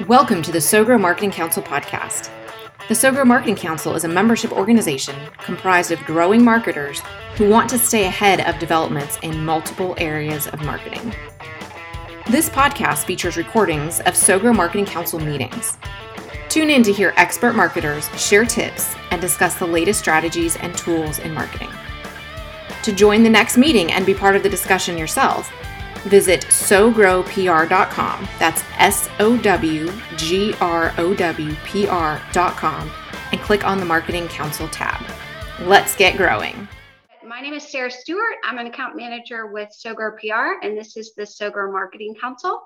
Welcome to the SoGrow Marketing Council podcast. The SoGrow Marketing Council is a membership organization comprised of growing marketers who want to stay ahead of developments in multiple areas of marketing. This podcast features recordings of SoGrow Marketing Council meetings. Tune in to hear expert marketers share tips and discuss the latest strategies and tools in marketing. To join the next meeting and be part of the discussion yourself, visit sogrowpr.com. That's S O W G R O W P R.com and click on the Marketing Council tab. Let's get growing. My name is Sarah Stewart. I'm an account manager with SoGrow PR, and this is the SoGrow Marketing Council.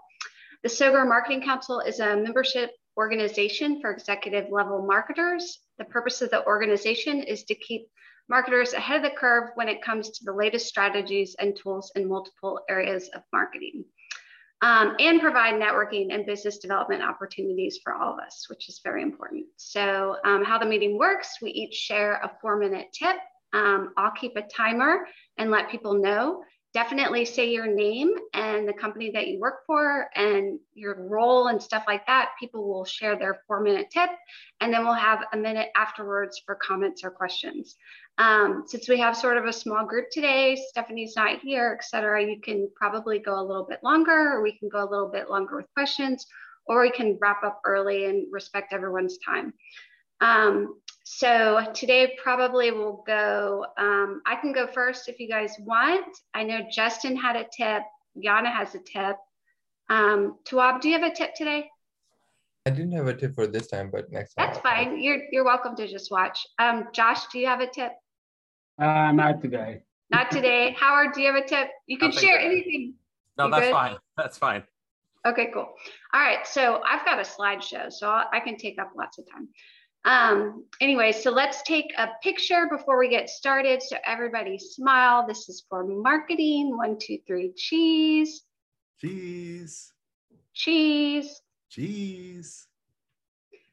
The SoGrow Marketing Council is a membership organization for executive level marketers. The purpose of the organization is to keep marketers ahead of the curve when it comes to the latest strategies and tools in multiple areas of marketing. Um, and provide networking and business development opportunities for all of us, which is very important. So, um, how the meeting works, we each share a four minute tip. Um, I'll keep a timer and let people know definitely say your name and the company that you work for and your role and stuff like that. People will share their four minute tip, and then we'll have a minute afterwards for comments or questions. Um, since we have sort of a small group today, Stephanie's not here, et cetera, you can probably go a little bit longer, or we can go a little bit longer with questions, or we can wrap up early and respect everyone's time. Um, so today probably will go, um, I can go first if you guys want. I know Justin had a tip, Yana has a tip. Um, Tuab, do you have a tip today? I didn't have a tip for this time, but next time. That's fine. You're you're welcome to just watch. Um, Josh, do you have a tip? Uh, not today. Not today. Howard, do you have a tip? You can share today. anything. No, you that's good? fine. That's fine. Okay, cool. All right. So I've got a slideshow, so I can take up lots of time. Um, anyway, so let's take a picture before we get started. So everybody smile. This is for marketing. One, two, three, cheese. Cheese. Cheese. Cheese.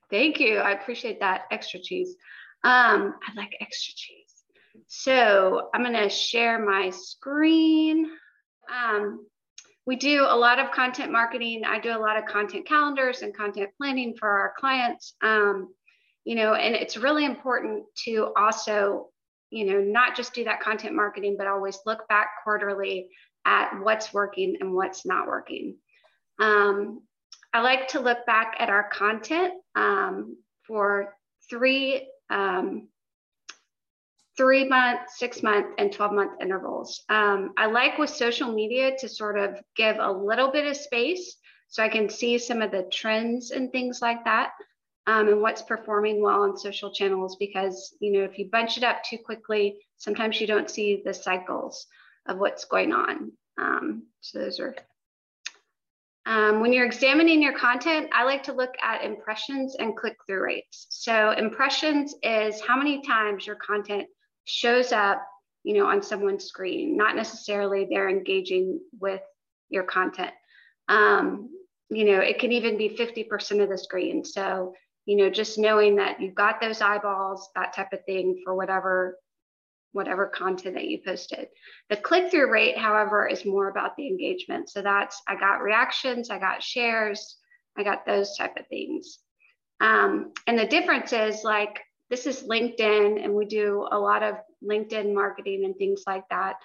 Thank you. I appreciate that extra cheese. Um, I like extra cheese. So I'm going to share my screen. Um, we do a lot of content marketing. I do a lot of content calendars and content planning for our clients. Um, you know, and it's really important to also, you know, not just do that content marketing, but always look back quarterly at what's working and what's not working. Um, I like to look back at our content um, for three um, three month, six month, and 12 month intervals. Um, I like with social media to sort of give a little bit of space so I can see some of the trends and things like that um, and what's performing well on social channels because you know if you bunch it up too quickly sometimes you don't see the cycles of what's going on. Um, so those are um, when you're examining your content i like to look at impressions and click-through rates. So impressions is how many times your content shows up you know on someone's screen not necessarily they're engaging with your content. Um, you know it can even be 50% of the screen. So you know just knowing that you've got those eyeballs that type of thing for whatever whatever content that you posted. The click-through rate however is more about the engagement. So that's i got reactions i got shares i got those type of things. Um, and the difference is like this is linkedin and we do a lot of linkedin marketing and things like that.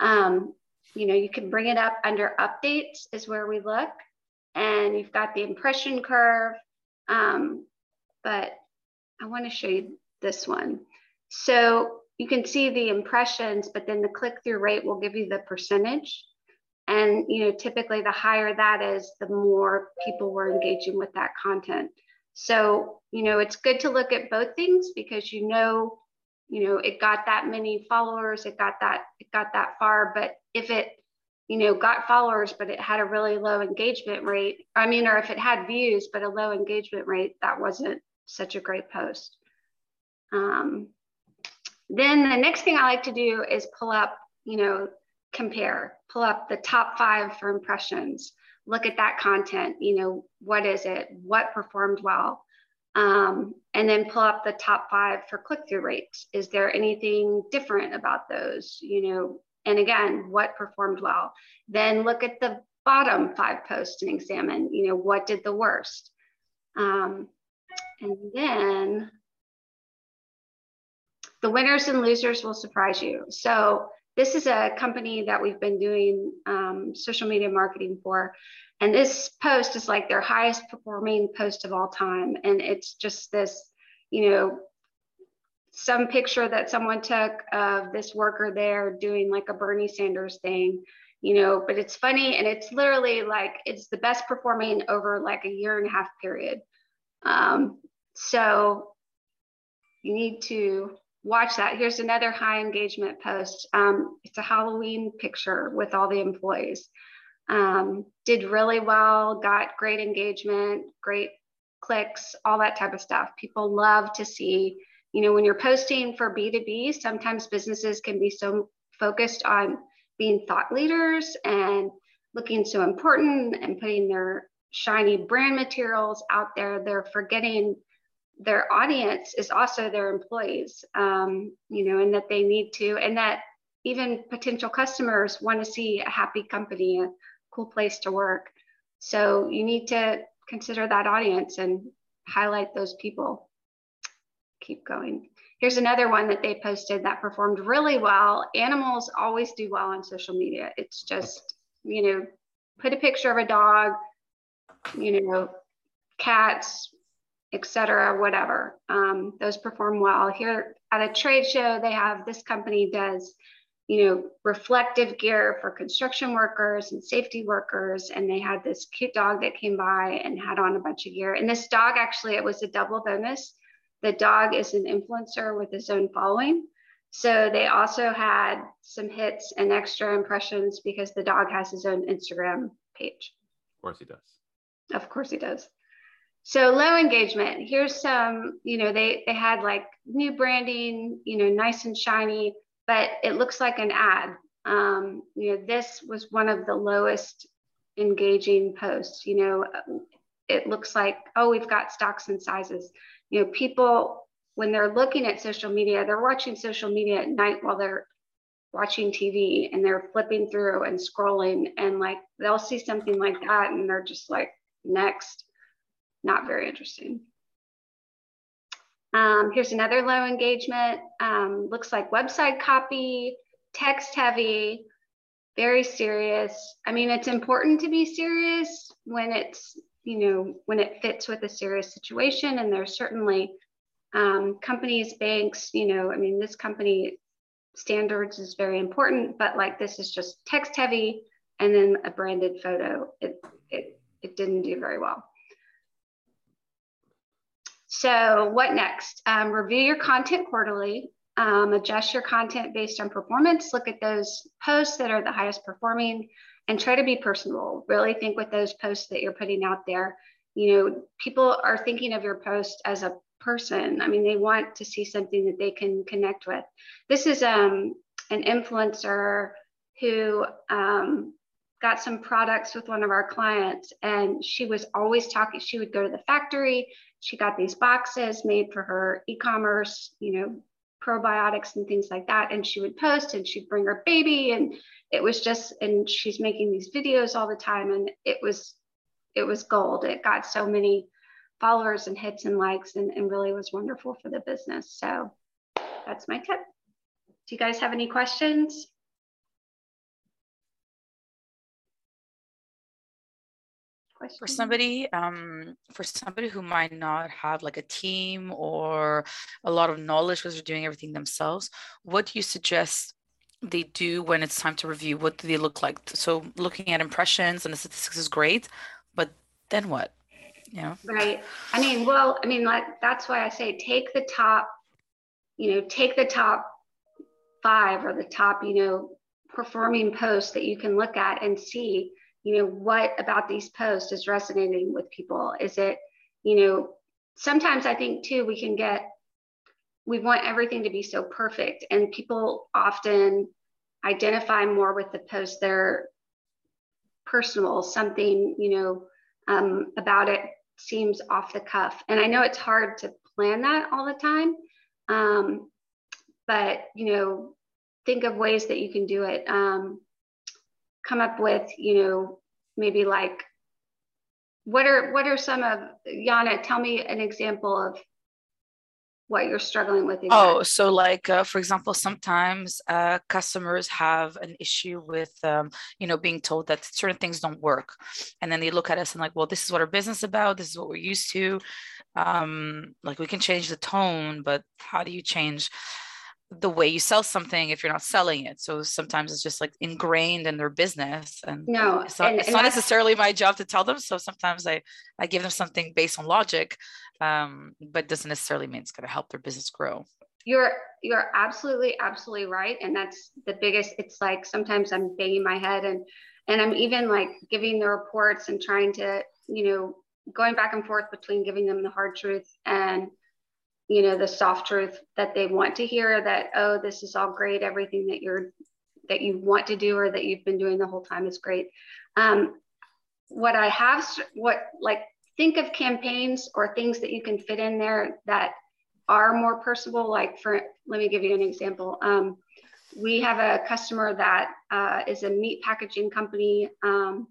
Um, you know you can bring it up under updates is where we look and you've got the impression curve. Um, but I want to show you this one. So you can see the impressions, but then the click through rate will give you the percentage. And you know, typically the higher that is, the more people were engaging with that content. So, you know, it's good to look at both things because you know, you know, it got that many followers, it got that, it got that far. But if it, you know, got followers, but it had a really low engagement rate, I mean, or if it had views, but a low engagement rate, that wasn't such a great post. Um, then the next thing I like to do is pull up, you know, compare, pull up the top five for impressions, look at that content, you know, what is it, what performed well, um, and then pull up the top five for click through rates. Is there anything different about those, you know, and again, what performed well? Then look at the bottom five posts and examine, you know, what did the worst? Um, and then the winners and losers will surprise you. So this is a company that we've been doing um, social media marketing for. And this post is like their highest performing post of all time. And it's just this, you know, some picture that someone took of this worker there doing like a Bernie Sanders thing, you know, but it's funny and it's literally like it's the best performing over like a year and a half period. Um, so you need to watch that. Here's another high engagement post. Um, it's a Halloween picture with all the employees. Um, did really well, got great engagement, great clicks, all that type of stuff. People love to see, you know, when you're posting for B2B, sometimes businesses can be so focused on being thought leaders and looking so important and putting their shiny brand materials out there, they're forgetting their audience is also their employees, um, you know, and that they need to, and that even potential customers want to see a happy company, a cool place to work. So you need to consider that audience and highlight those people. Keep going. Here's another one that they posted that performed really well. Animals always do well on social media. It's just, you know, put a picture of a dog, you know, cats, etc., whatever. Um, those perform well. Here at a trade show, they have this company does, you know, reflective gear for construction workers and safety workers. And they had this cute dog that came by and had on a bunch of gear. And this dog actually, it was a double bonus. The dog is an influencer with his own following. So they also had some hits and extra impressions because the dog has his own Instagram page. Of course he does. Of course he does. So low engagement. Here's some, you know, they they had like new branding, you know, nice and shiny, but it looks like an ad. Um, you know, this was one of the lowest engaging posts. You know, it looks like oh, we've got stocks and sizes. You know, people when they're looking at social media, they're watching social media at night while they're watching TV and they're flipping through and scrolling and like they'll see something like that and they're just like next not very interesting. Um, here's another low engagement. Um, looks like website copy, text heavy, very serious. I mean, it's important to be serious when it's, you know, when it fits with a serious situation. And there's certainly um, companies, banks, you know, I mean, this company standards is very important, but like this is just text heavy and then a branded photo. It, it, it didn't do very well. So what next? Um, review your content quarterly, um, adjust your content based on performance, look at those posts that are the highest performing and try to be personal. Really think with those posts that you're putting out there. You know, people are thinking of your post as a person. I mean, they want to see something that they can connect with. This is um, an influencer who um, got some products with one of our clients and she was always talking she would go to the factory she got these boxes made for her e-commerce, you know, probiotics and things like that. And she would post and she'd bring her baby. And it was just, and she's making these videos all the time. And it was, it was gold. It got so many followers and hits and likes and, and really was wonderful for the business. So that's my tip. Do you guys have any questions? Question? for somebody um, for somebody who might not have like a team or a lot of knowledge because they're doing everything themselves what do you suggest they do when it's time to review? What do they look like? So looking at impressions and the statistics is great but then what? Yeah right. I mean well i mean like that's why i say take the top you know take the top five or the top you know performing posts that you can look at and see you know what about these posts is resonating with people? Is it you know sometimes i think too we can get we want everything to be so perfect and people often identify more with the post they're personal something you know um, about it seems off the cuff. And i know it's hard to plan that all the time um, but you know think of ways that you can do it. Um, come up with, you know, maybe like what are what are some of Yana? Tell me an example of what you're struggling with. Exactly. Oh, so like uh, for example, sometimes uh, customers have an issue with um, you know being told that certain things don't work, and then they look at us and like, well, this is what our business is about. This is what we're used to. Um, like we can change the tone, but how do you change? The way you sell something if you're not selling it. So sometimes it's just like ingrained in their business. And no, it's not, and, it's not necessarily my job to tell them. So sometimes I, I give them something based on logic, um, but doesn't necessarily mean it's going to help their business grow. You're you're absolutely absolutely right, and that's the biggest. It's like sometimes I'm banging my head, and and I'm even like giving the reports and trying to you know going back and forth between giving them the hard truth and you know the soft truth that they want to hear that oh this is all great. Everything that you're that you want to do or that you've been doing the whole time is great. Um, what i have what like think of campaigns or things that you can fit in there that are more personable. Like for let me give you an example. Um, we have a customer that uh, is a meat packaging company. Um,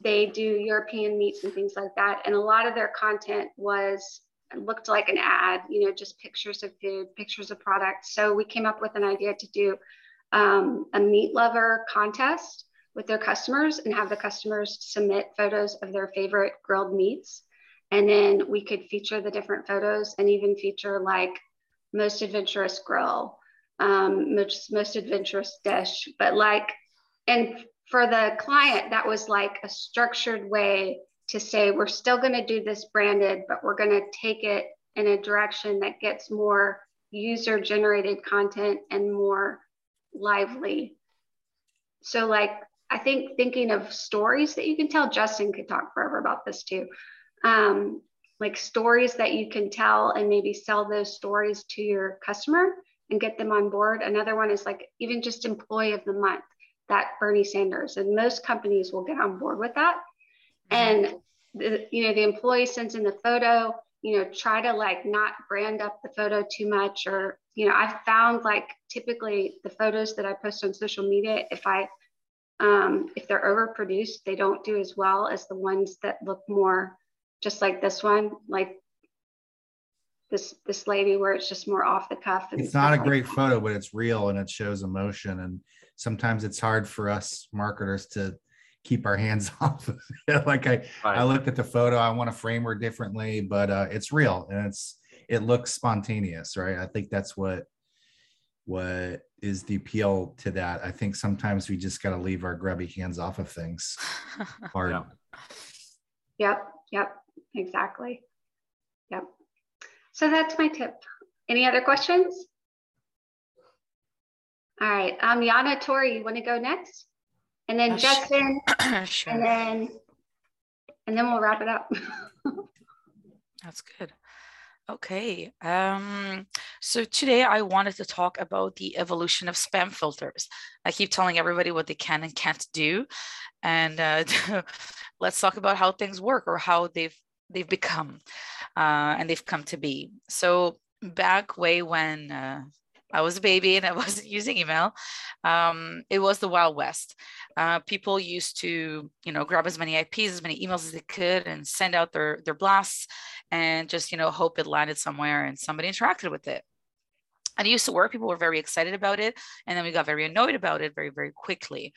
they do european meats and things like that. And a lot of their content was looked like an ad, you know, just pictures of food, pictures of products. So we came up with an idea to do um, a meat lover contest with their customers and have the customers submit photos of their favorite grilled meats. And then we could feature the different photos and even feature like most adventurous grill, um, most, most adventurous dish. But like, and for the client, that was like a structured way to say we're still going to do this branded, but we're going to take it in a direction that gets more user generated content and more lively. So, like, I think thinking of stories that you can tell, Justin could talk forever about this too. Um, like stories that you can tell and maybe sell those stories to your customer and get them on board. Another one is like even just employee of the month, that Bernie Sanders. And most companies will get on board with that and the, you know the employee sends in the photo you know try to like not brand up the photo too much or you know i found like typically the photos that i post on social media if i um, if they're overproduced they don't do as well as the ones that look more just like this one like this this lady where it's just more off the cuff it's not a like great that. photo but it's real and it shows emotion and sometimes it's hard for us marketers to keep our hands off of it. like I, right. I looked at the photo, I want to frame her differently, but uh, it's real and it's it looks spontaneous, right? I think that's what what is the appeal to that. I think sometimes we just got to leave our grubby hands off of things. Hard. Yeah. Yep. Yep. Exactly. Yep. So that's my tip. Any other questions? All right. Um, Yana, Tori, you want to go next? And then Justin, sure. and then and then we'll wrap it up. That's good. Okay. Um, so today I wanted to talk about the evolution of spam filters. I keep telling everybody what they can and can't do, and uh, let's talk about how things work or how they've they've become, uh, and they've come to be. So back way when uh, I was a baby and I wasn't using email. Um, it was the Wild West. Uh, people used to, you know, grab as many IPs, as many emails as they could, and send out their their blasts, and just, you know, hope it landed somewhere and somebody interacted with it. And it used to work. People were very excited about it, and then we got very annoyed about it very, very quickly.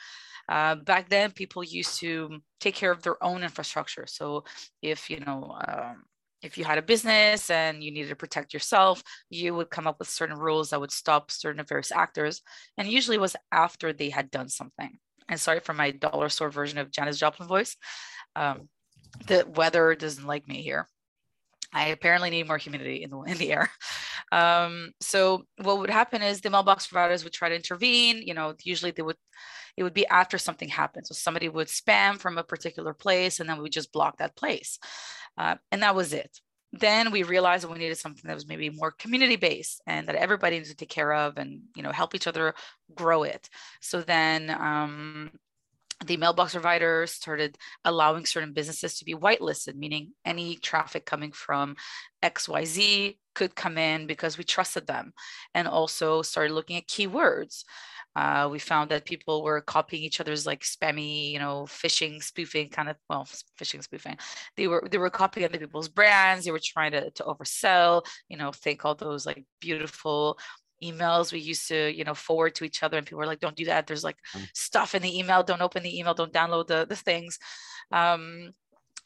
Uh, back then, people used to take care of their own infrastructure. So if you know um, if you had a business and you needed to protect yourself, you would come up with certain rules that would stop certain various actors. And usually was after they had done something. And sorry for my dollar store version of Janis Joplin voice. Um, the weather doesn't like me here. I apparently need more humidity in the in the air. Um, so what would happen is the mailbox providers would try to intervene. You know, usually they would it would be after something happened. So somebody would spam from a particular place, and then we just block that place. Uh, and that was it. Then we realized that we needed something that was maybe more community based and that everybody needs to take care of and you know help each other grow it. So then um, the mailbox providers started allowing certain businesses to be whitelisted, meaning any traffic coming from XYZ could come in because we trusted them and also started looking at keywords uh, we found that people were copying each other's like spammy, you know, phishing, spoofing kind of well, phishing, spoofing. They were they were copying other people's brands. They were trying to to oversell. You know, think all those like beautiful emails we used to you know forward to each other and people were like don't do that there's like mm. stuff in the email don't open the email don't download the, the things um,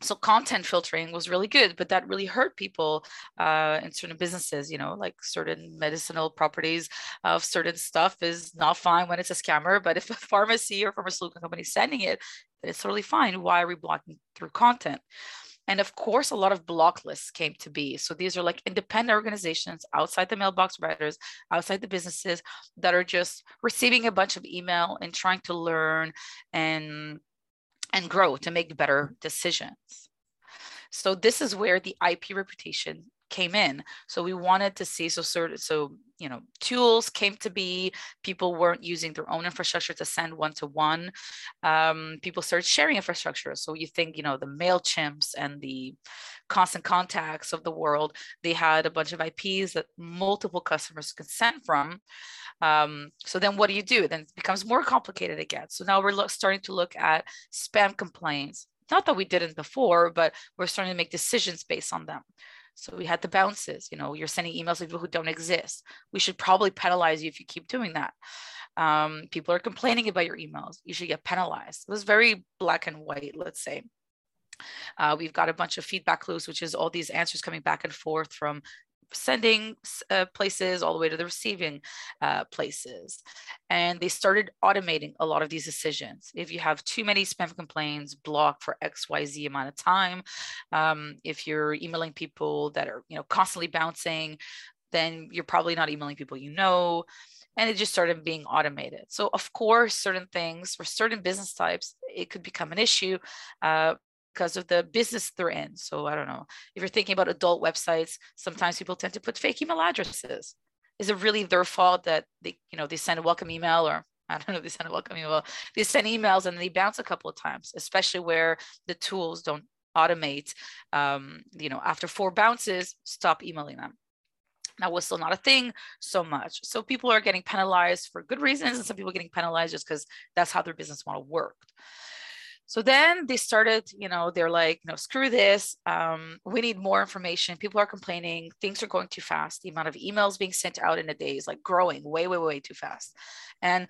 so content filtering was really good but that really hurt people uh, in certain businesses you know like certain medicinal properties of certain stuff is not fine when it's a scammer but if a pharmacy or pharmaceutical company is sending it it's totally fine why are we blocking through content and of course, a lot of block lists came to be. So these are like independent organizations outside the mailbox providers, outside the businesses that are just receiving a bunch of email and trying to learn and and grow to make better decisions. So this is where the IP reputation came in. So we wanted to see so sort of so you know tools came to be. People weren't using their own infrastructure to send one to one. People started sharing infrastructure. So you think you know the Mailchimps and the constant contacts of the world. They had a bunch of IPs that multiple customers could send from. Um, so then what do you do? Then it becomes more complicated again. So now we're lo- starting to look at spam complaints. Not that we didn't before, but we're starting to make decisions based on them. So we had the bounces, you know, you're sending emails to people who don't exist. We should probably penalize you if you keep doing that. Um, people are complaining about your emails. You should get penalized. It was very black and white, let's say. Uh, we've got a bunch of feedback loops, which is all these answers coming back and forth from sending uh, places all the way to the receiving uh, places. And they started automating a lot of these decisions. If you have too many spam complaints, block for XYZ amount of time. Um, if you're emailing people that are, you know, constantly bouncing, then you're probably not emailing people you know. And it just started being automated. So, of course, certain things for certain business types, it could become an issue. Uh, because of the business they're in. So I don't know. If you're thinking about adult websites, sometimes people tend to put fake email addresses. Is it really their fault that they, you know, they send a welcome email or I don't know they send a welcome email. They send emails and they bounce a couple of times, especially where the tools don't automate. Um, you know, after four bounces, stop emailing them. That was still not a thing so much. So people are getting penalized for good reasons, and some people getting penalized just because that's how their business model worked. So then they started, you know, they're like, no, screw this. Um, we need more information. People are complaining. Things are going too fast. The amount of emails being sent out in a day is like growing way, way, way too fast. And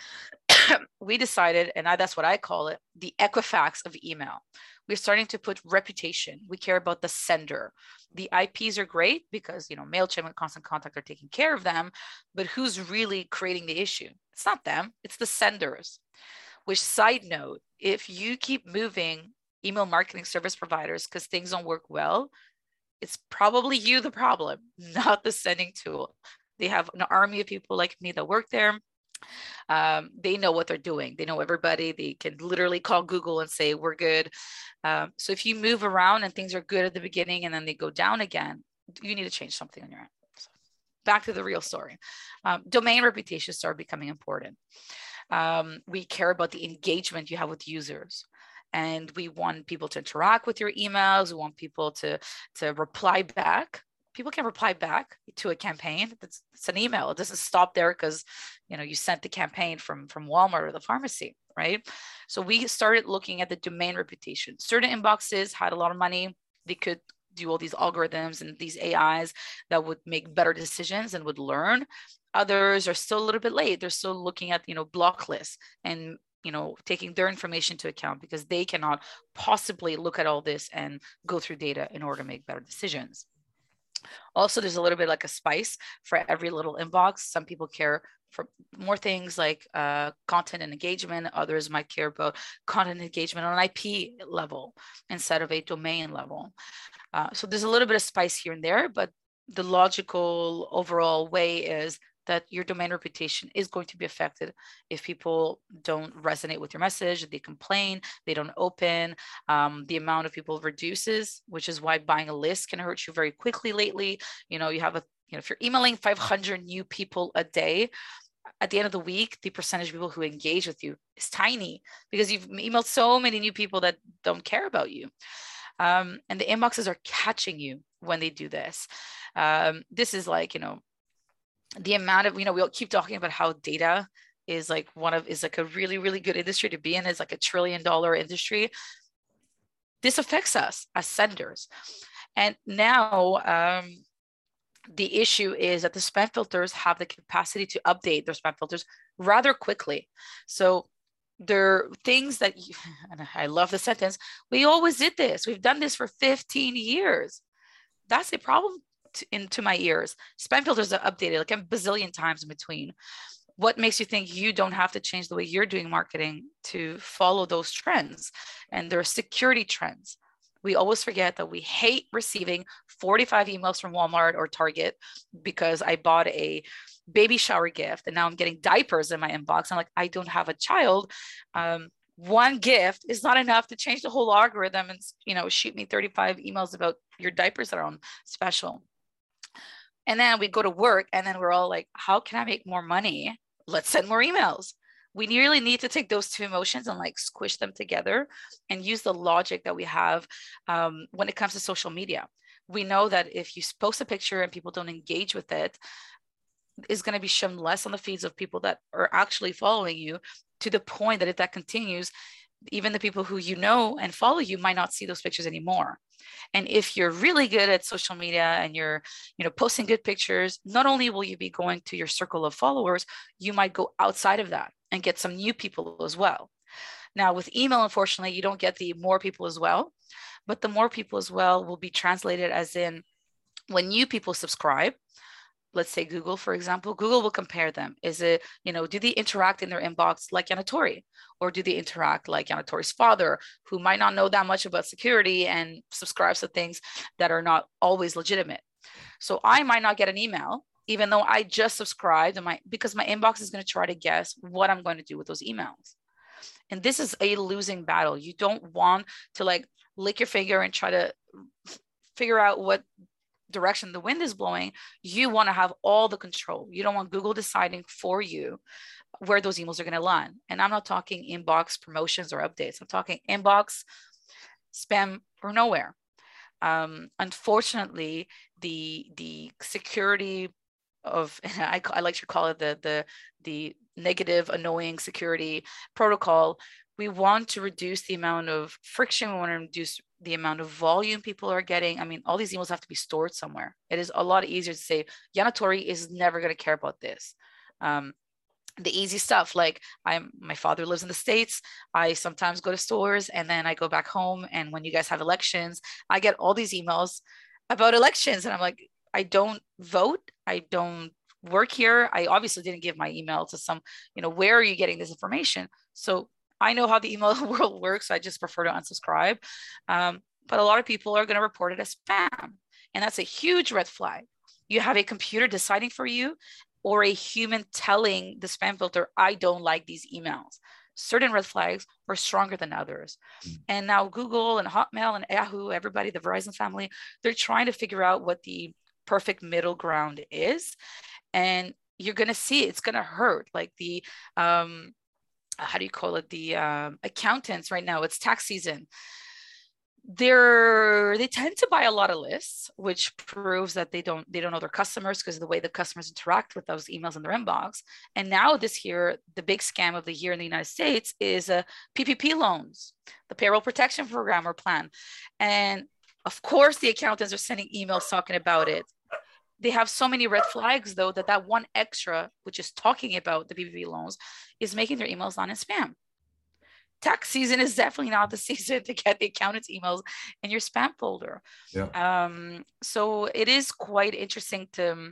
we decided, and I, that's what I call it, the Equifax of email. We're starting to put reputation. We care about the sender. The IPs are great because, you know, MailChimp and Constant Contact are taking care of them, but who's really creating the issue? It's not them, it's the senders. Which side note, if you keep moving email marketing service providers because things don't work well, it's probably you the problem, not the sending tool. They have an army of people like me that work there. Um, they know what they're doing. They know everybody. They can literally call Google and say, We're good. Um, so if you move around and things are good at the beginning and then they go down again, you need to change something on your end. So back to the real story. Um, domain reputations start becoming important um, we care about the engagement you have with users. And we want people to interact with your emails. We want people to to reply back. People can reply back to a campaign. It's, it's an email. It doesn't stop there because you know you sent the campaign from from walmart or the pharmacy right? So we started looking at the domain reputation. Certain inboxes had a lot of money. They could do all these algorithms and these ais that would make better decisions and would learn. Others are still a little bit late. They're still looking at you know block lists and you know taking their information to account because they cannot possibly look at all this and go through data in order to make better decisions also there's a little bit like a spice for every little inbox. Some people care for more things like uh, content and engagement. Others might care about content engagement on an ip level instead of a domain level. Uh, so there's a little bit of spice here and there but the logical overall way is that your domain reputation is going to be affected if people don't resonate with your message, they complain, they don't open, um, the amount of people reduces, which is why buying a list can hurt you very quickly lately. You know, you have a, you know, if you're emailing 500 new people a day, at the end of the week, the percentage of people who engage with you is tiny because you've emailed so many new people that don't care about you. Um, and the inboxes are catching you when they do this. Um, this is like, you know, the amount of, you know, we'll keep talking about how data is like one of, is like a really, really good industry to be in. It's like a trillion dollar industry. This affects us as senders. And now, um, the issue is that the spam filters have the capacity to update their spam filters rather quickly. So there are things that you, and I love the sentence, we always did this. We've done this for 15 years. That's a problem to, into my ears. Spam filters are updated like a bazillion times in between. What makes you think you don't have to change the way you're doing marketing to follow those trends? And there are security trends. We always forget that we hate receiving 45 emails from Walmart or Target because I bought a baby shower gift and now I'm getting diapers in my inbox. I'm like, I don't have a child. Um, one gift is not enough to change the whole algorithm and you know shoot me 35 emails about your diapers that are on special. And then we go to work and then we're all like, how can I make more money? Let's send more emails we really need to take those two emotions and like squish them together and use the logic that we have um, when it comes to social media we know that if you post a picture and people don't engage with it, is going to be shown less on the feeds of people that are actually following you to the point that if that continues even the people who you know and follow you might not see those pictures anymore. And if you're really good at social media and you're you know posting good pictures not only will you be going to your circle of followers you might go outside of that and get some new people as well. Now with email unfortunately you don't get the more people as well but the more people as well will be translated as in when new people subscribe let's say Google, for example, Google will compare them. Is it, you know, do they interact in their inbox like Yanatori? Or do they interact like Yanatori's father, who might not know that much about security and subscribes to things that are not always legitimate? So I might not get an email, even though I just subscribed and my because my inbox is going to try to guess what I'm going to do with those emails. And this is a losing battle. You don't want to like lick your finger and try to figure out what direction the wind is blowing, you want to have all the control. You don't want Google deciding for you where those emails are going to land. And I'm not talking inbox promotions or updates. I'm talking inbox, spam, or nowhere. Um, unfortunately, the the security of I, I like to call it the the the negative annoying security protocol we want to reduce the amount of friction. We want to reduce the amount of volume people are getting. I mean, all these emails have to be stored somewhere. It is a lot easier to say, Yanatori is never going to care about this. Um, the easy stuff like i'm my father lives in the states i sometimes go to stores and then i go back home and when you guys have elections i get all these emails about elections and i'm like i don't vote i don't work here i obviously didn't give my email to some you know where are you getting this information so I know how the email world works. I just prefer to unsubscribe. Um, but a lot of people are going to report it as spam. And that's a huge red flag. You have a computer deciding for you or a human telling the spam filter, I don't like these emails. Certain red flags are stronger than others. Hmm. And now Google and Hotmail and Yahoo, everybody, the Verizon family, they're trying to figure out what the perfect middle ground is. And you're going to see it's going to hurt. Like the, um, how do you call it? The um, accountants right now it's tax season. They're they tend to buy a lot of lists which proves that they don't they don't know their customers because of the way the customers interact with those emails in their inbox. And now this year the big scam of the year in the united states is uh, ppp loans the payroll protection program or plan. And of course the accountants are sending emails talking about it they have so many red flags though that that one extra which is talking about the ppp loans is making their emails on in spam. Tax season is definitely not the season to get the accountant's emails in your spam folder. Yeah. um, so it is quite interesting to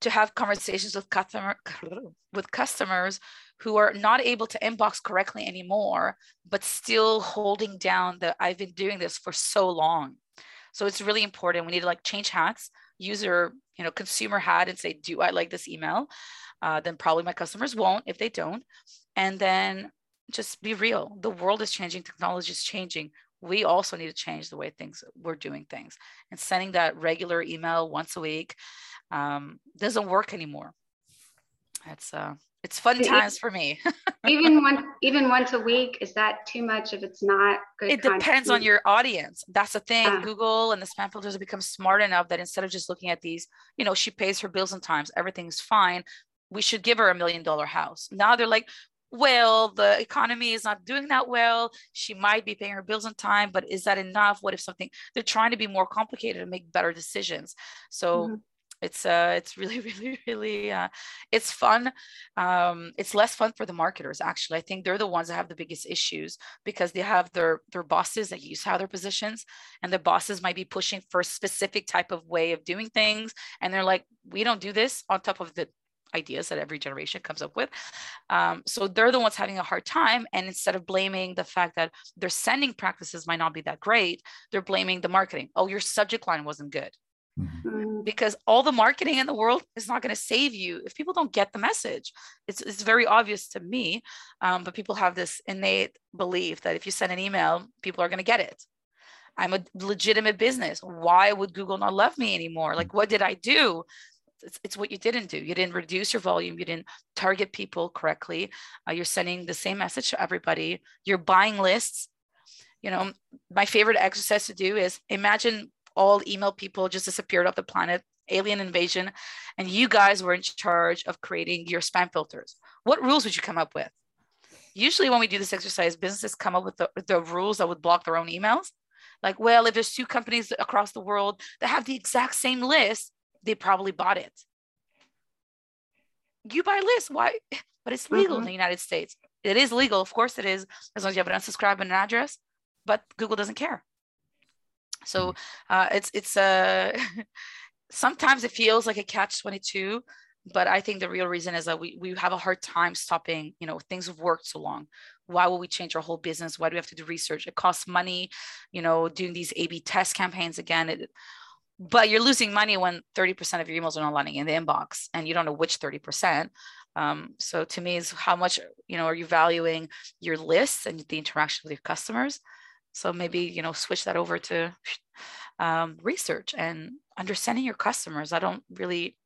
to have conversations with customer with customers who are not able to inbox correctly anymore but still holding down that i've been doing this for so long. So it's really important. We need to like change hats user you know consumer hat and say do i like this email uh, then probably my customers won't if they don't. And then just be real the world is changing technology is changing. We also need to change the way things we're doing things. And sending that regular email once a week um, doesn't work anymore. It's uh it's fun times for me. even one even once a week is that too much if it's not good? It content? depends on your audience. That's the thing. Uh, Google and the spam filters have become smart enough that instead of just looking at these, you know, she pays her bills on times, everything's fine. We should give her a million dollar house. Now they're like, well, the economy is not doing that well. She might be paying her bills on time, but is that enough? What if something they're trying to be more complicated and make better decisions? So mm-hmm it's uh it's really really really uh it's fun um it's less fun for the marketers actually i think they're the ones that have the biggest issues because they have their their bosses that use how their positions and the bosses might be pushing for a specific type of way of doing things and they're like we don't do this on top of the ideas that every generation comes up with. Um, so they're the ones having a hard time. And instead of blaming the fact that their sending practices might not be that great, they're blaming the marketing. Oh, your subject line wasn't good. Mm-hmm. Mm. because all the marketing in the world is not going to save you if people don't get the message. It's, it's very obvious to me, um, but people have this innate belief that if you send an email, people are going to get it. I'm a legitimate business. Why would Google not love me anymore? Like, what did I do? It's, it's what you didn't do. You didn't reduce your volume. You didn't target people correctly. Uh, you're sending the same message to everybody. You're buying lists. You know, my favorite exercise to do is imagine all email people just disappeared off the planet, alien invasion, and you guys were in charge of creating your spam filters. What rules would you come up with? Usually, when we do this exercise, businesses come up with the, the rules that would block their own emails. Like, well, if there's two companies across the world that have the exact same list, they probably bought it. You buy lists, why? But it's legal mm-hmm. in the United States. It is legal, of course it is, as long as you have an unsubscribe and an address, but Google doesn't care. So mm-hmm. uh, it's it's a uh, sometimes it feels like a catch 22 but i think the real reason is that we, we have a hard time stopping you know things have worked so long. Why will we change our whole business? Why do we have to do research? It costs money you know doing these a b test campaigns again. It, but you're losing money when 30% of your emails are not landing in the inbox and you don't know which 30% um, so to me is how much you know are you valuing your lists and the interaction with your customers so maybe, you know, switch that over to um, research and understanding your customers. I don't really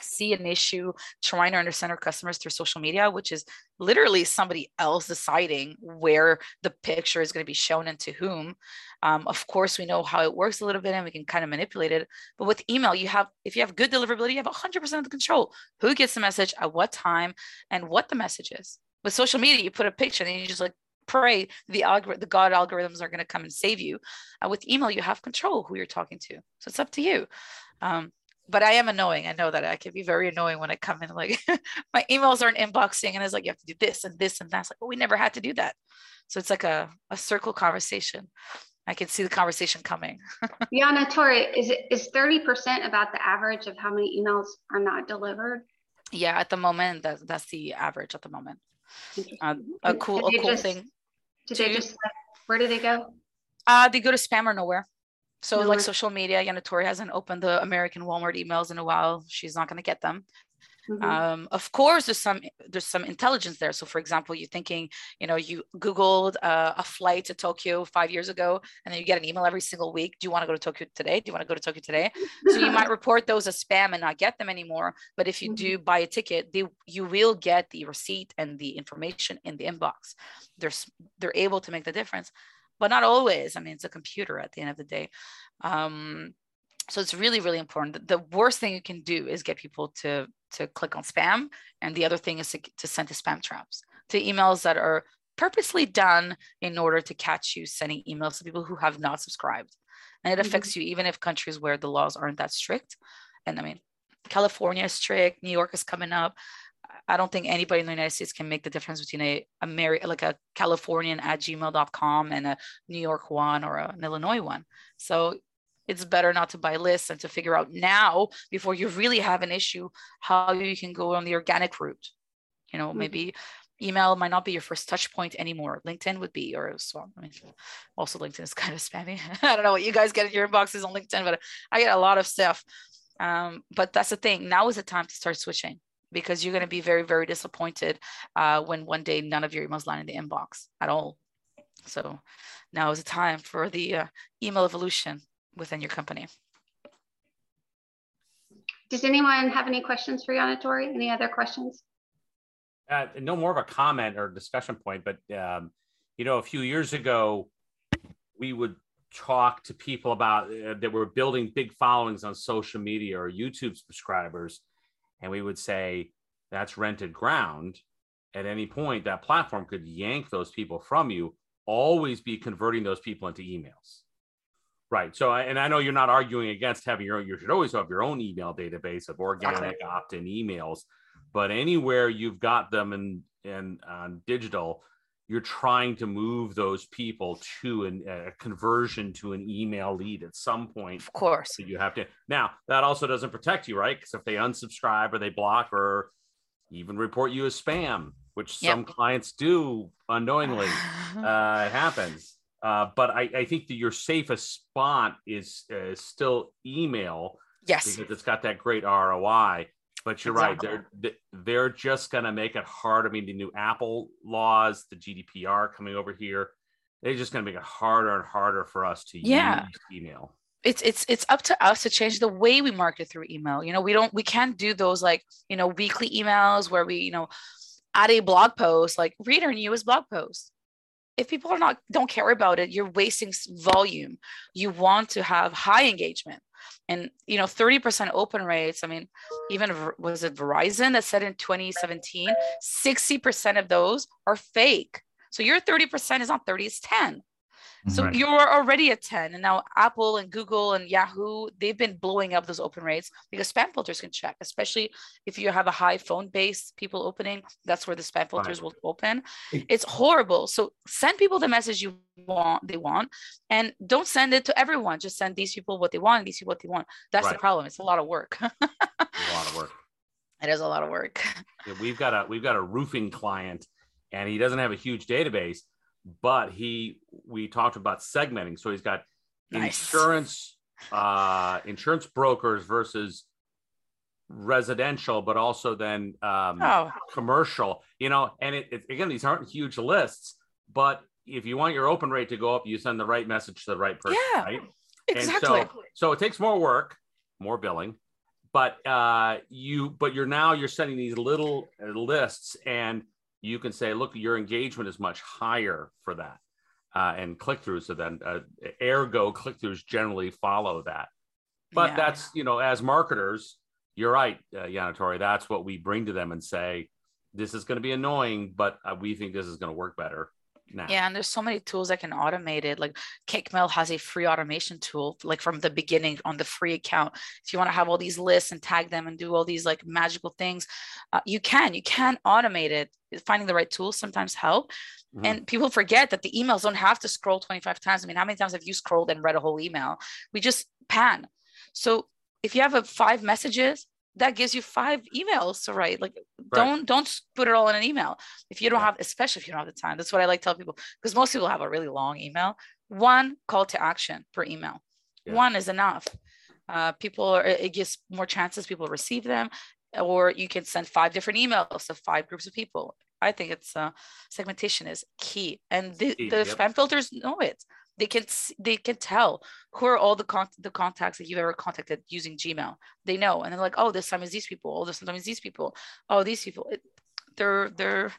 see an issue trying to understand our customers through social media, which is literally somebody else deciding where the picture is going to be shown and to whom. Um, of course, we know how it works a little bit and we can kind of manipulate it. But with email, you have, if you have good deliverability, you have 100% of the control who gets the message at what time and what the message is. With social media, you put a picture and you just like pray the algorithm, the God algorithms are going to come and save you. Uh, with email, you have control who you're talking to, so it's up to you. Um, but I am annoying. I know that I can be very annoying when I come in. Like my emails aren't inboxing, and it's like you have to do this and this and that. It's like, well, we never had to do that. So it's like a, a circle conversation. I can see the conversation coming. Yana Tori, is it is 30% about the average of how many emails are not delivered? Yeah, at the moment, that, that's the average at the moment. Uh, a cool, a cool just, thing. Did they just where do they go? Uh, they go to spam or nowhere. So nowhere. like social media, Yana Tori hasn't opened the American Walmart emails in a while. She's not going to get them. Mm-hmm. Um, of course, there's some there's some intelligence there. So, for example, you're thinking, you know, you Googled uh, a flight to Tokyo five years ago, and then you get an email every single week. Do you want to go to Tokyo today? Do you want to go to Tokyo today? so you might report those as spam and not get them anymore. But if you mm-hmm. do buy a ticket, they you will get the receipt and the information in the inbox. They're they're able to make the difference, but not always. I mean, it's a computer at the end of the day. Um, so it's really really important. The worst thing you can do is get people to to click on spam and the other thing is to, to send to spam traps to emails that are purposely done in order to catch you sending emails to people who have not subscribed. And it affects mm-hmm. you even if countries where the laws aren't that strict. And i mean california is strict new york is coming up. I don't think anybody in the united states can make the difference between a, a Mary, like a californian at gmail.com and a new york one or a, an illinois one. So it's better not to buy lists and to figure out now before you really have an issue how you can go on the organic route. You know mm-hmm. maybe email might not be your first touch point anymore. Linkedin would be or so i mean also linkedin is kind of spammy. I don't know what you guys get in your inboxes on linkedin but i get a lot of stuff. Um, but that's the thing. Now is the time to start switching because you're going to be very very disappointed uh, when one day none of your emails land in the inbox at all. So now is the time for the uh, email evolution within your company. Does anyone have any questions for Yana Tori? Any other questions? Uh, no more of a comment or discussion point, but um, you know, a few years ago, we would talk to people about uh, that were building big followings on social media or YouTube subscribers, and we would say that's rented ground. At any point, that platform could yank those people from you. Always be converting those people into emails. Right. So, and I know you're not arguing against having your own, you should always have your own email database of organic opt in emails, but anywhere you've got them in, in on digital, you're trying to move those people to an, a conversion to an email lead at some point. Of course. So you have to. Now, that also doesn't protect you, right? Because if they unsubscribe or they block or even report you as spam, which yep. some clients do unknowingly, uh, it happens. Uh, but I, I, think that your safest spot is uh, still email. Yes. Because it's got that great ROI. But you're exactly. right. They're they're just going to make it hard. I mean, the new Apple laws, the GDPR coming over here, they're just going to make it harder and harder for us to yeah. use email. It's it's it's up to us to change the way we market through email. You know, we don't we can't do those like you know weekly emails where we you know add a blog post like read our newest blog post if people are not don't care about it you're wasting volume. You want to have high engagement. And you know 30% open rates i mean even was it verizon that said in 2017 60% of those are fake. So your 30% is not 30 it's 10 so right. you're already at 10. And now Apple and Google and Yahoo, they've been blowing up those open rates because spam filters can check, especially if you have a high phone base, people opening, that's where the spam filters right. will open. It's horrible. So send people the message you want, they want, and don't send it to everyone. Just send these people what they want, these people what they want. That's right. the problem. It's a lot of work. a lot of work. It is a lot of work. Yeah, we've got a we've got a roofing client and he doesn't have a huge database but he we talked about segmenting. So he's got nice. insurance uh insurance brokers versus residential, but also then um oh. commercial, you know, and it, it again, these aren't huge lists, but if you want your open rate to go up, you send the right message to the right person, yeah, right? Exactly. So, so it takes more work, more billing, but uh you but you're now you're sending these little lists and you can say, look, your engagement is much higher for that. Uh, and click throughs, so then uh, ergo click throughs generally follow that. But yeah. that's, you know, as marketers, you're right, uh, Yana Tori, that's what we bring to them and say, this is going to be annoying, but uh, we think this is going to work better now. Yeah, and there's so many tools that can automate it. Like Kickmail has a free automation tool, like from the beginning on the free account. If you want to have all these lists and tag them and do all these like magical things, uh, you can. You can automate it. Finding the right tools sometimes help. Mm-hmm. And people forget that the emails don't have to scroll 25 times. I mean, how many times have you scrolled and read a whole email? We just pan. So if you have a five messages, that gives you five emails to write. Like right. don't don't put it all in an email. If you don't have, especially if you don't have the time. That's what I like to tell people because most people have a really long email. One call to action per email. Yeah. One is enough. Uh, people are, it gives more chances people receive them, or you can send five different emails to five groups of people. I think it's uh, segmentation is key, and the, the yep. spam filters know it they can they can tell who are all the con- the contacts that you've ever contacted using Gmail. They know, and they're like, oh, this time is these people. Oh, this time is these people. Oh, these people. It, they're they're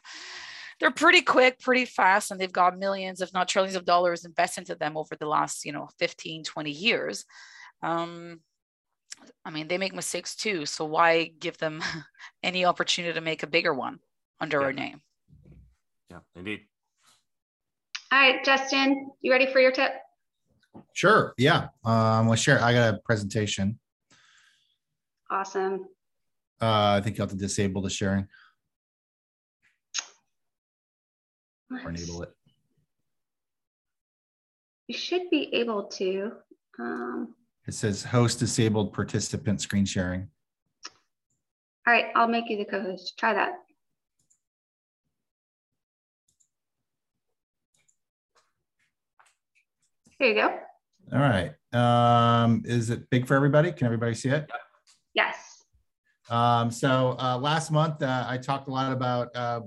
they're pretty quick, pretty fast, and they've got millions, if not trillions of dollars invested into them over the last, you know, 15, 20 years. Um, I mean, they make mistakes too. So why give them any opportunity to make a bigger one under yeah. our name? Yeah, indeed. All right, Justin, you ready for your tip? Sure. Yeah. Um, well, share. I got a presentation. Awesome. Uh, I think you have to disable the sharing or enable it. You should be able to. Um, it says host disabled participant screen sharing. All right, I'll make you the co-host. Try that. There you go. All right. Um, is it big for everybody? Can everybody see it? Yes. Um, so uh, last month, uh, I talked a lot about uh,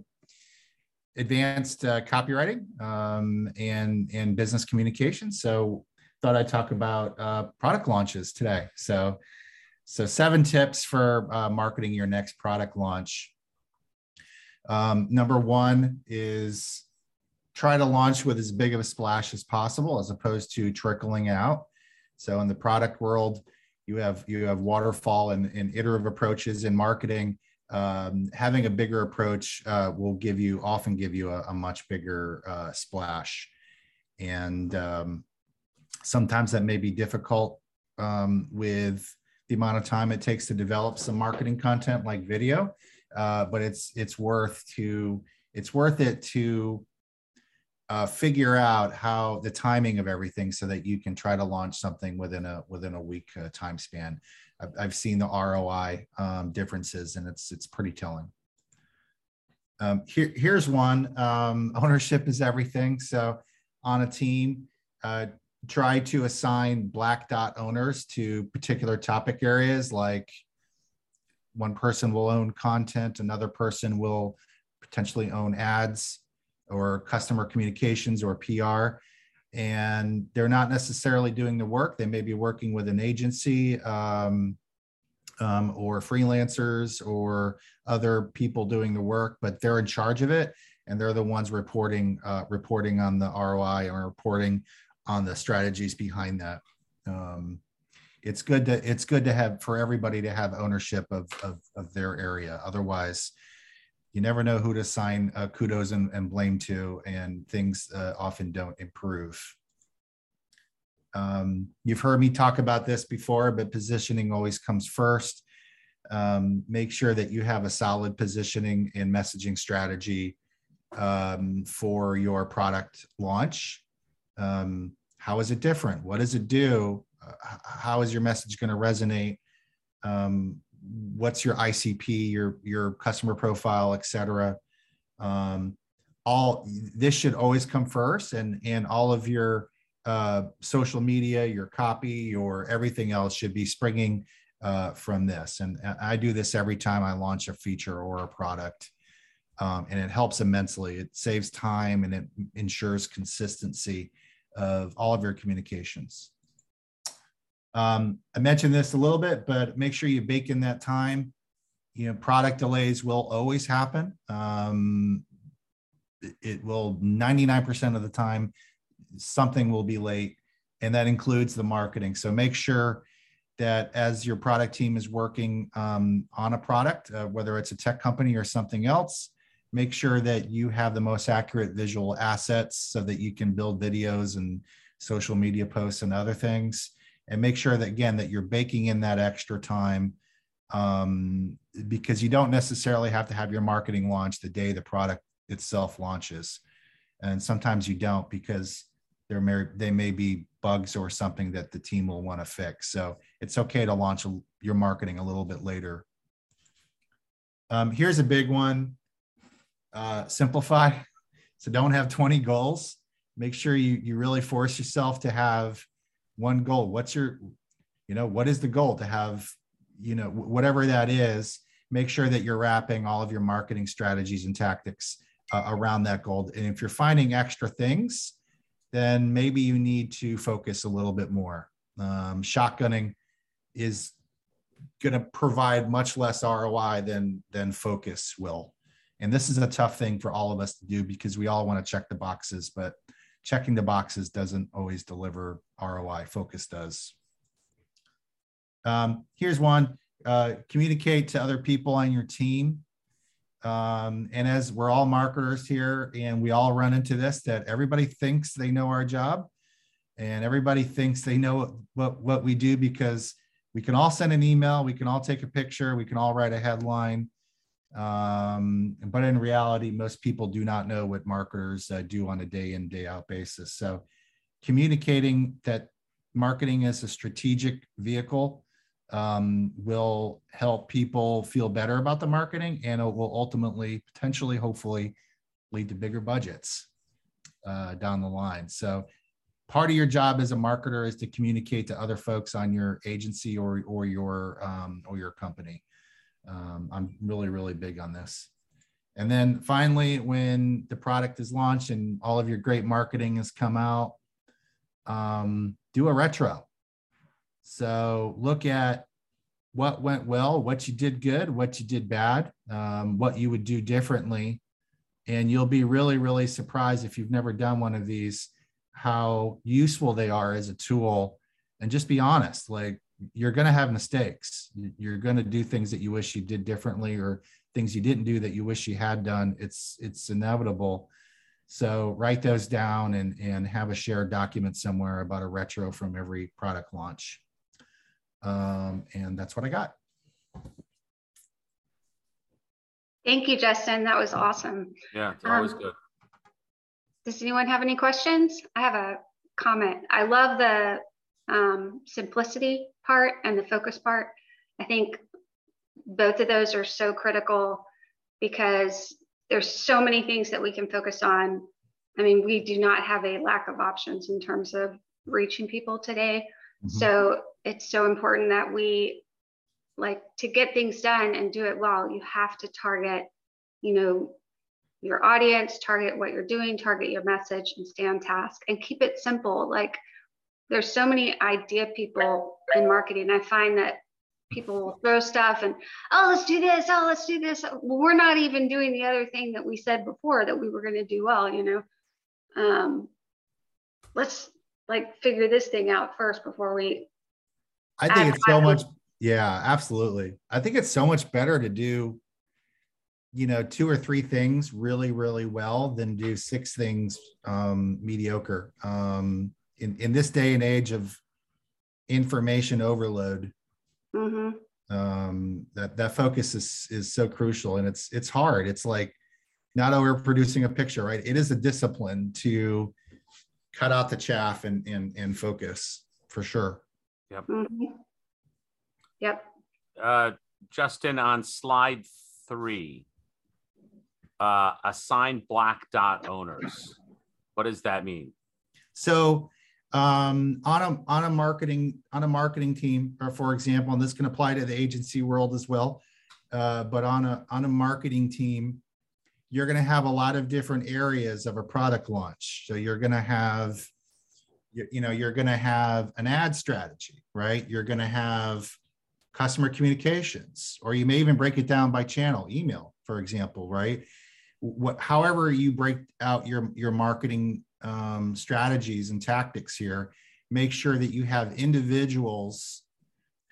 advanced uh, copywriting um, and, and business communication. So thought I'd talk about uh, product launches today. So So seven tips for uh, marketing your next product launch. Um, number one is try to launch with as big of a splash as possible, as opposed to trickling out. So in the product world, you have you have waterfall and, and iterative approaches in marketing. Um, having a bigger approach uh, will give you often give you a, a much bigger uh, splash, and um, sometimes that may be difficult um, with the amount of time it takes to develop some marketing content like video, uh, but it's it's worth to it's worth it to uh, figure out how the timing of everything so that you can try to launch something within a within a week uh, time span. I've, I've, seen the ROI um, differences and it's it's pretty telling. Um, here, here's one. Um, ownership is everything. So on a team, uh, try to assign black dot owners to particular topic areas like one person will own content, another person will potentially own ads or customer communications or PR. And they're not necessarily doing the work. They may be working with an agency um, um, or freelancers or other people doing the work, but they're in charge of it. And they're the ones reporting uh, reporting on the ROI or reporting on the strategies behind that. Um, it's good to it's good to have for everybody to have ownership of, of, of their area. Otherwise, you never know who to assign uh, kudos and, and, blame to, and things uh, often don't improve. Um, you've heard me talk about this before, but positioning always comes first. Um, make sure that you have a solid positioning and messaging strategy um, for your product launch. Um, how is it different? What does it do? Uh, how is your message going to resonate? What's your ICP, your your customer profile, et cetera. Um, all this should always come first, and and all of your uh, social media, your copy, your everything else should be springing uh, from this. And I do this every time I launch a feature or a product, um, and it helps immensely. It saves time and it ensures consistency of all of your communications. Um, I mentioned this a little bit, but make sure you bake in that time. You know, product delays will always happen. Um, it will 99% of the time, something will be late, and that includes the marketing. So make sure that as your product team is working um, on a product, uh, whether it's a tech company or something else, make sure that you have the most accurate visual assets so that you can build videos and social media posts and other things and make sure that again that you're baking in that extra time um, because you don't necessarily have to have your marketing launch the day the product itself launches. And sometimes you don't because there may they may be bugs or something that the team will want to fix. So it's okay to launch your marketing a little bit later. Um, here's a big one. Uh, simplify. So don't have 20 goals. Make sure you, you really force yourself to have one goal. What's your you know what is the goal to have you know whatever that is make sure that you're wrapping all of your marketing strategies and tactics uh, around that goal. And if you're finding extra things then maybe you need to focus a little bit more. Um, shotgunning is going to provide much less roi than than focus will. And this is a tough thing for all of us to do because we all want to check the boxes but checking the boxes doesn't always deliver ROI. Focus does. Um, here's one, uh, communicate to other people on your team. Um, and as we're all marketers here and we all run into this, that everybody thinks they know our job and everybody thinks they know what, what we do because we can all send an email, we can all take a picture, we can all write a headline, um, but in reality, most people do not know what marketers uh, do on a day in, day out basis. So communicating that marketing is a strategic vehicle um, will help people feel better about the marketing and it will ultimately, potentially, hopefully, lead to bigger budgets uh, down the line. So part of your job as a marketer is to communicate to other folks on your agency or, or your um, or your company. Um, I'm really, really big on this. And then finally, when the product is launched and all of your great marketing has come out, um, do a retro. So look at what went well, what you did good, what you did bad, um, what you would do differently. And you'll be really, really surprised if you've never done one of these, how useful they are as a tool. And just be honest, like you're going to have mistakes. You're going to do things that you wish you did differently or things you didn't do that you wish you had done. It's it's inevitable. So write those down and, and have a shared document somewhere about a retro from every product launch. Um, and that's what I got. Thank you, Justin. That was awesome. Yeah, it's always um, good. Does anyone have any questions? I have a comment. I love the um, simplicity part and the focus part. I think both of those are so critical because there's so many things that we can focus on. I mean, we do not have a lack of options in terms of reaching people today. Mm-hmm. So it's so important that we like to get things done and do it well. You have to target, you know, your audience, target what you're doing, target your message and stay on task and keep it simple. Like there's so many idea people in marketing. I find that people will throw stuff and oh let's do this. Oh let's do this. We're not even doing the other thing that we said before that we were going to do well you know? Um let's like figure this thing out first before we i think it's so much yeah absolutely. I think it's so much better to do you know two or three things really really well than do six things um mediocre. Um in in this day and age of information overload Mm-hmm. Um, that that focus is is so crucial, and it's it's hard. It's like not overproducing a picture, right? It is a discipline to cut out the chaff and and and focus for sure. Yep. Mm-hmm. Yep. Uh, Justin, on slide three, uh, assign black dot owners. What does that mean? So um, on a on a marketing on a marketing team, or for example, and this can apply to the agency world as well. Uh, but on a on a marketing team, you're going to have a lot of different areas of a product launch. So you're going to have, you, you know, you're going to have an ad strategy, right? You're going to have customer communications, or you may even break it down by channel, email, for example, right? What, however you break out your your marketing um, strategies and tactics here, make sure that you have individuals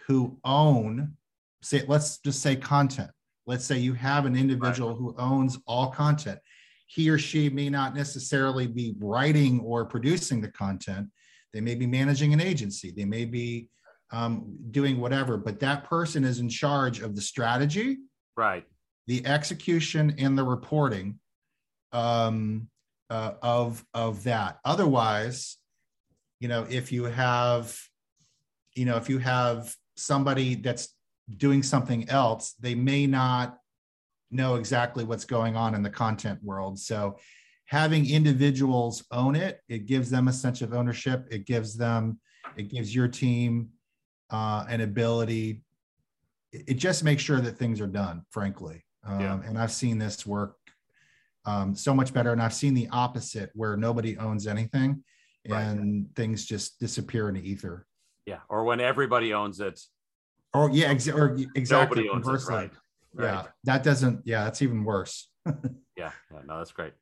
who own, say, let's just say content. Let's say you have an individual right. who owns all content. He or she may not necessarily be writing or producing the content. They may be managing an agency. They may be um, doing whatever, but that person is in charge of the strategy, right? The execution and the reporting, um, uh, of of that. Otherwise, you know, if you have, you know, if you have somebody that's doing something else, they may not know exactly what's going on in the content world. So having individuals own it, it gives them a sense of ownership. It gives them, it gives your team uh, an ability. It just makes sure that things are done, frankly. Um, yeah. And I've seen this work um, so much better. And I've seen the opposite where nobody owns anything and right. things just disappear into ether. Yeah. Or when everybody owns it. Or yeah, ex- or exactly. Nobody owns it, right. right. Yeah. That doesn't, yeah, that's even worse. yeah, yeah. No, that's great.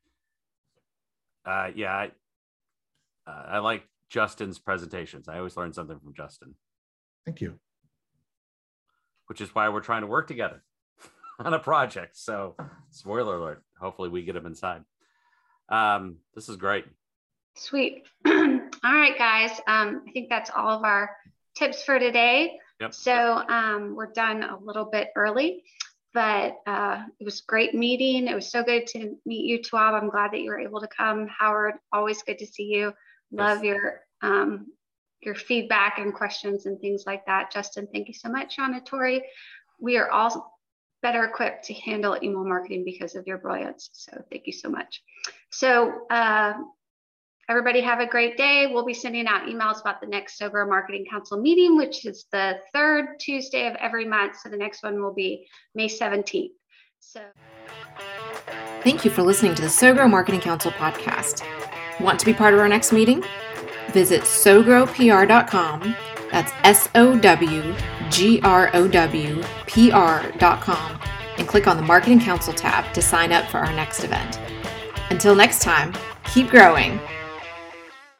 Uh, yeah. I, uh, I like Justin's presentations. I always learn something from Justin. Thank you. Which is why we're trying to work together on a project. So, spoiler alert hopefully we get them inside. Um, this is great. Sweet. all right, guys. Um, I think that's all of our tips for today. Yep. So um, we're done a little bit early, but uh, it was great meeting. It was so good to meet you, Tuab. I'm glad that you were able to come. Howard, always good to see you. Love yes. your um, your feedback and questions and things like that. Justin, thank you so much. Shauna Tori, we are all better equipped to handle email marketing because of your brilliance. So thank you so much. So uh, everybody have a great day. We'll be sending out emails about the next SoGrow Marketing Council meeting, which is the third Tuesday of every month. So the next one will be May 17th. So thank you for listening to the SoGrow Marketing Council podcast. Want to be part of our next meeting? visit sowgrowpr.com. That's S O W G R O W P R.com and click on the Marketing Council tab to sign up for our next event. Until next time, keep growing